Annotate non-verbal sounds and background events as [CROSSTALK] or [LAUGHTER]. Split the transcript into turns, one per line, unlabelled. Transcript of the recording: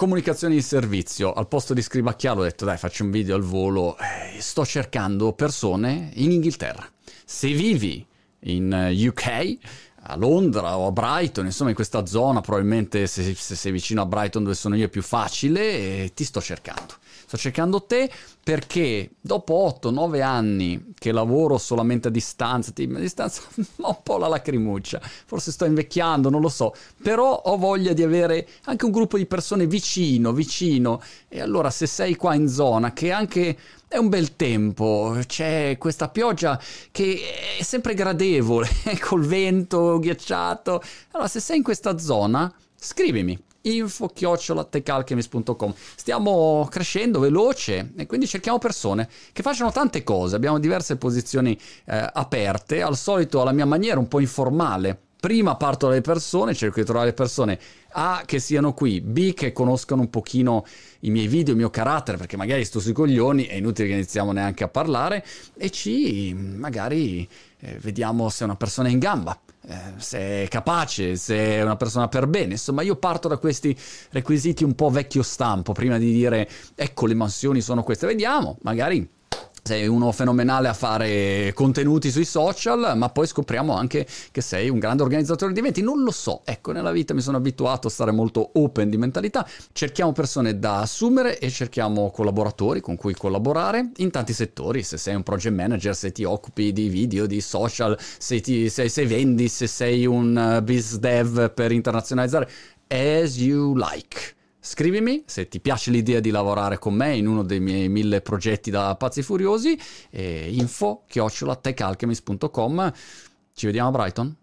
comunicazione di servizio. Al posto di scribacchiare ho detto dai faccio un video al volo. Eh, sto cercando persone in Inghilterra. Se vivi in UK, eh, a Londra o a Brighton, insomma in questa zona, probabilmente se, se sei vicino a Brighton dove sono io è più facile, eh, ti sto cercando. Sto cercando te perché dopo 8-9 anni che lavoro solamente a distanza, a distanza ho [LAUGHS] un po' la lacrimuccia, forse sto invecchiando, non lo so, però ho voglia di avere anche un gruppo di persone vicino, vicino. E allora se sei qua in zona, che anche è un bel tempo, c'è questa pioggia che è sempre gradevole, [LAUGHS] col vento ghiacciato. Allora se sei in questa zona, scrivimi info-tecalchemist.com stiamo crescendo veloce e quindi cerchiamo persone che facciano tante cose. Abbiamo diverse posizioni eh, aperte. Al solito alla mia maniera un po' informale prima parto dalle persone cerco di trovare le persone A che siano qui B che conoscano un pochino i miei video il mio carattere perché magari sto sui coglioni è inutile che iniziamo neanche a parlare e C magari eh, vediamo se è una persona in gamba eh, se è capace, se è una persona per bene. Insomma, io parto da questi requisiti un po' vecchio stampo prima di dire ecco le mansioni sono queste. Vediamo, magari sei uno fenomenale a fare contenuti sui social, ma poi scopriamo anche che sei un grande organizzatore di eventi. Non lo so, ecco, nella vita mi sono abituato a stare molto open di mentalità. Cerchiamo persone da assumere e cerchiamo collaboratori con cui collaborare in tanti settori. Se sei un project manager, se ti occupi di video, di social, se, ti, se, se vendi, se sei un uh, biz dev per internazionalizzare, as you like. Scrivimi se ti piace l'idea di lavorare con me in uno dei miei mille progetti da pazzi furiosi. Eh, info chiocciola techalchemist.com. Ci vediamo a Brighton.